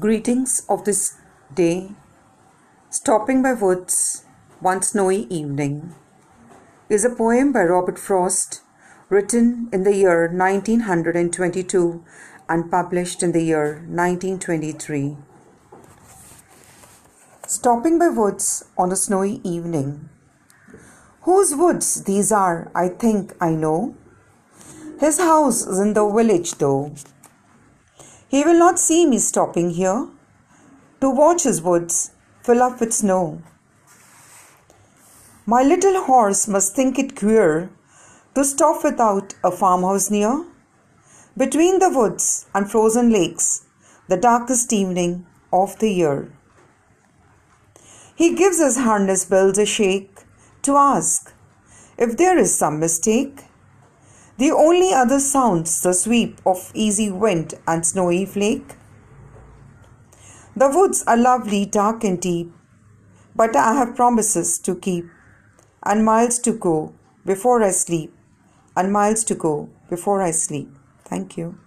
Greetings of this day. Stopping by Woods, on a Snowy Evening is a poem by Robert Frost, written in the year 1922 and published in the year 1923. Stopping by Woods on a snowy evening. Whose woods these are, I think I know. His house is in the village, though. He will not see me stopping here to watch his woods fill up with snow. My little horse must think it queer to stop without a farmhouse near. Between the woods and frozen lakes, the darkest evening of the year. He gives his harness bells a shake to ask if there is some mistake. The only other sounds the sweep of easy wind and snowy flake. The woods are lovely, dark and deep, but I have promises to keep, and miles to go before I sleep, and miles to go before I sleep. Thank you.